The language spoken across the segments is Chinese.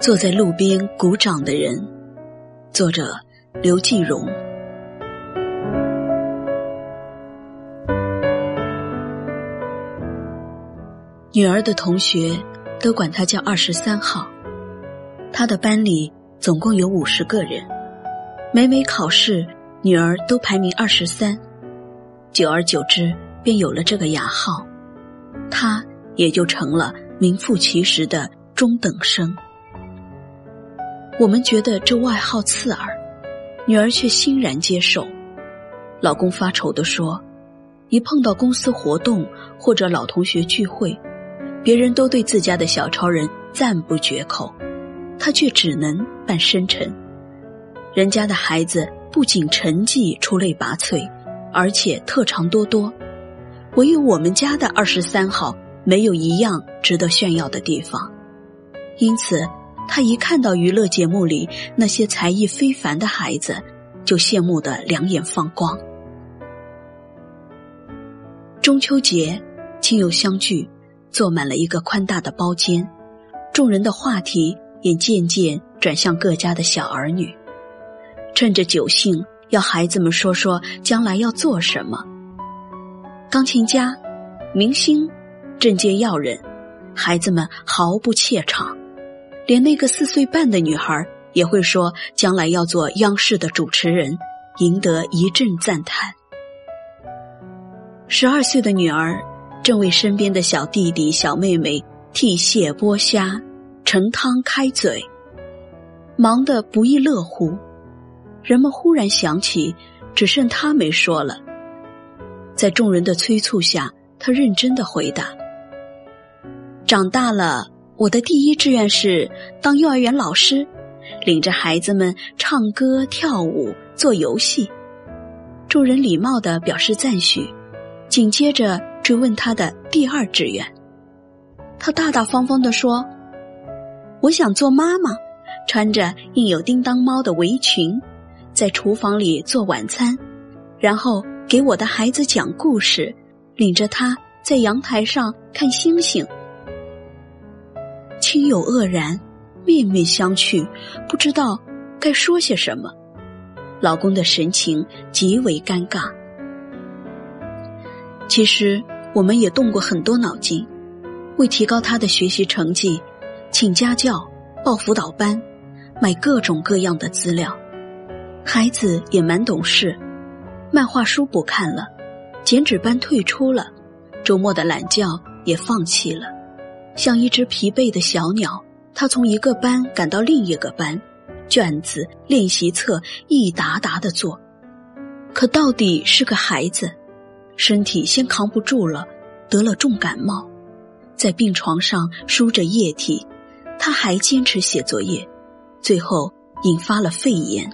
坐在路边鼓掌的人，作者刘继荣。女儿的同学都管她叫二十三号。她的班里总共有五十个人，每每考试，女儿都排名二十三。久而久之，便有了这个雅号，她也就成了名副其实的中等生。我们觉得这外号刺耳，女儿却欣然接受。老公发愁地说：“一碰到公司活动或者老同学聚会，别人都对自家的小超人赞不绝口，他却只能扮深沉。人家的孩子不仅成绩出类拔萃，而且特长多多，唯有我们家的二十三号没有一样值得炫耀的地方，因此。”他一看到娱乐节目里那些才艺非凡的孩子，就羡慕的两眼放光。中秋节，亲友相聚，坐满了一个宽大的包间，众人的话题也渐渐转向各家的小儿女。趁着酒兴，要孩子们说说将来要做什么。钢琴家、明星、政界要人，孩子们毫不怯场。连那个四岁半的女孩也会说，将来要做央视的主持人，赢得一阵赞叹。十二岁的女儿正为身边的小弟弟、小妹妹剔蟹、剥虾、盛汤、开嘴，忙得不亦乐乎。人们忽然想起，只剩她没说了。在众人的催促下，她认真的回答：“长大了。”我的第一志愿是当幼儿园老师，领着孩子们唱歌、跳舞、做游戏。众人礼貌的表示赞许，紧接着追问他的第二志愿。他大大方方的说：“我想做妈妈，穿着印有叮当猫的围裙，在厨房里做晚餐，然后给我的孩子讲故事，领着他在阳台上看星星。”亲友愕然，面面相觑，不知道该说些什么。老公的神情极为尴尬。其实我们也动过很多脑筋，为提高他的学习成绩，请家教、报辅导班、买各种各样的资料。孩子也蛮懂事，漫画书不看了，剪纸班退出了，周末的懒觉也放弃了。像一只疲惫的小鸟，他从一个班赶到另一个班，卷子、练习册一沓沓的做。可到底是个孩子，身体先扛不住了，得了重感冒，在病床上输着液体，他还坚持写作业，最后引发了肺炎。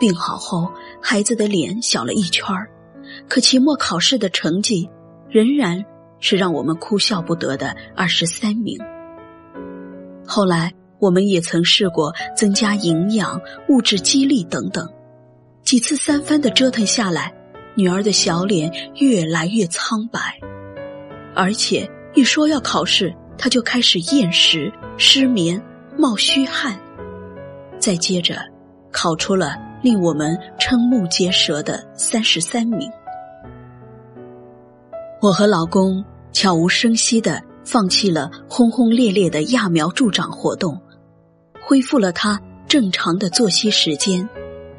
病好后，孩子的脸小了一圈儿，可期末考试的成绩仍然。是让我们哭笑不得的二十三名。后来我们也曾试过增加营养、物质激励等等，几次三番的折腾下来，女儿的小脸越来越苍白，而且一说要考试，她就开始厌食、失眠、冒虚汗。再接着，考出了令我们瞠目结舌的三十三名。我和老公悄无声息的放弃了轰轰烈烈的揠苗助长活动，恢复了他正常的作息时间，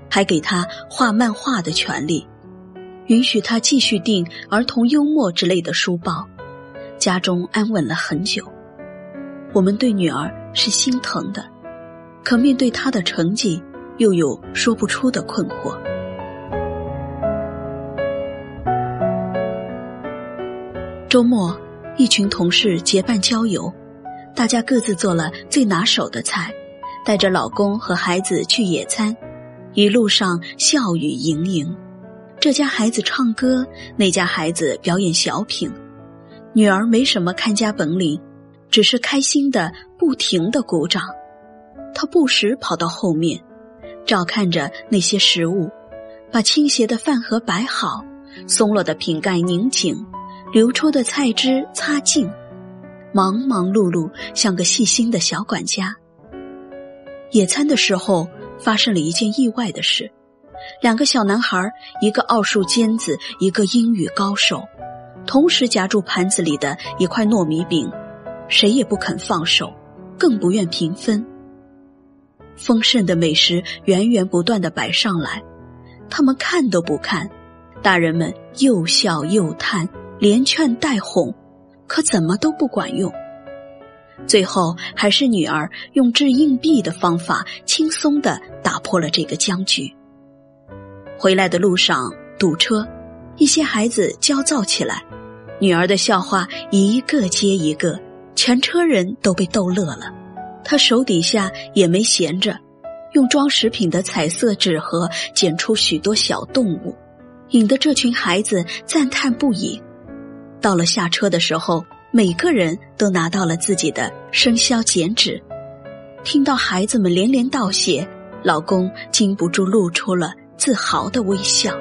还给他画漫画的权利，允许他继续订儿童幽默之类的书报，家中安稳了很久。我们对女儿是心疼的，可面对她的成绩，又有说不出的困惑。周末，一群同事结伴郊游，大家各自做了最拿手的菜，带着老公和孩子去野餐，一路上笑语盈盈。这家孩子唱歌，那家孩子表演小品，女儿没什么看家本领，只是开心的不停的鼓掌。她不时跑到后面，照看着那些食物，把倾斜的饭盒摆好，松落的瓶盖拧紧。流出的菜汁擦净，忙忙碌碌，像个细心的小管家。野餐的时候发生了一件意外的事：两个小男孩，一个奥数尖子，一个英语高手，同时夹住盘子里的一块糯米饼，谁也不肯放手，更不愿平分。丰盛的美食源源不断的摆上来，他们看都不看，大人们又笑又叹，连劝带哄，可怎么都不管用。最后还是女儿用掷硬币的方法，轻松的打破了这个僵局。回来的路上堵车，一些孩子焦躁起来，女儿的笑话一个接一个，全车人都被逗乐了。他手底下也没闲着，用装食品的彩色纸盒剪出许多小动物，引得这群孩子赞叹不已。到了下车的时候，每个人都拿到了自己的生肖剪纸。听到孩子们连连道谢，老公禁不住露出了自豪的微笑。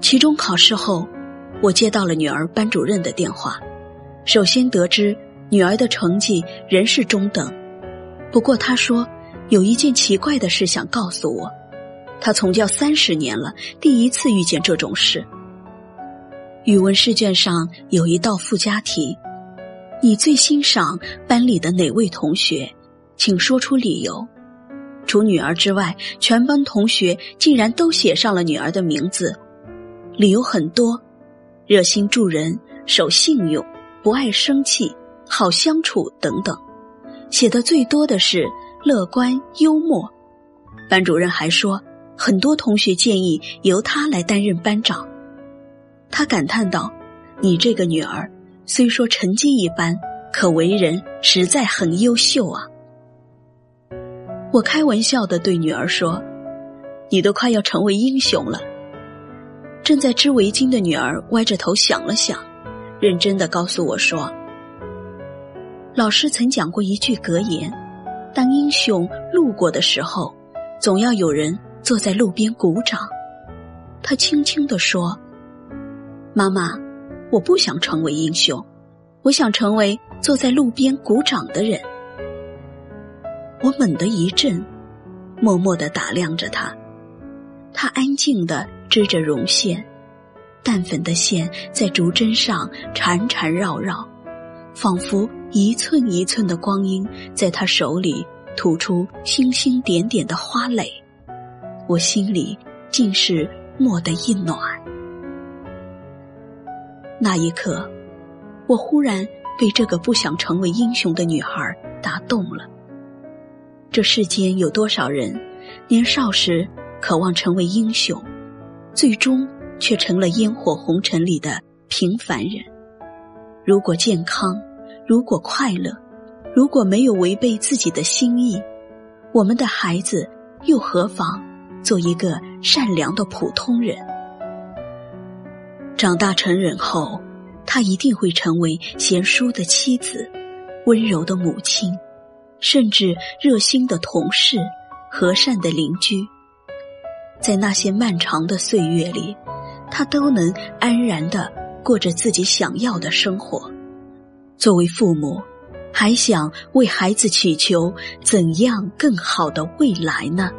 期中考试后。我接到了女儿班主任的电话，首先得知女儿的成绩仍是中等，不过她说有一件奇怪的事想告诉我，他从教三十年了，第一次遇见这种事。语文试卷上有一道附加题：你最欣赏班里的哪位同学？请说出理由。除女儿之外，全班同学竟然都写上了女儿的名字，理由很多。热心助人、守信用、不爱生气、好相处等等，写的最多的是乐观幽默。班主任还说，很多同学建议由他来担任班长。他感叹道：“你这个女儿虽说成绩一般，可为人实在很优秀啊。”我开玩笑的对女儿说：“你都快要成为英雄了。”正在织围巾的女儿歪着头想了想，认真的告诉我说：“老师曾讲过一句格言，当英雄路过的时候，总要有人坐在路边鼓掌。”他轻轻的说：“妈妈，我不想成为英雄，我想成为坐在路边鼓掌的人。”我猛地一震，默默的打量着他，他安静的。织着绒线，淡粉的线在竹针上缠缠绕绕，仿佛一寸一寸的光阴在他手里吐出星星点点的花蕾。我心里竟是蓦地一暖。那一刻，我忽然被这个不想成为英雄的女孩打动了。这世间有多少人，年少时渴望成为英雄？最终却成了烟火红尘里的平凡人。如果健康，如果快乐，如果没有违背自己的心意，我们的孩子又何妨做一个善良的普通人？长大成人后，他一定会成为贤淑的妻子、温柔的母亲，甚至热心的同事、和善的邻居。在那些漫长的岁月里，他都能安然的过着自己想要的生活。作为父母，还想为孩子祈求怎样更好的未来呢？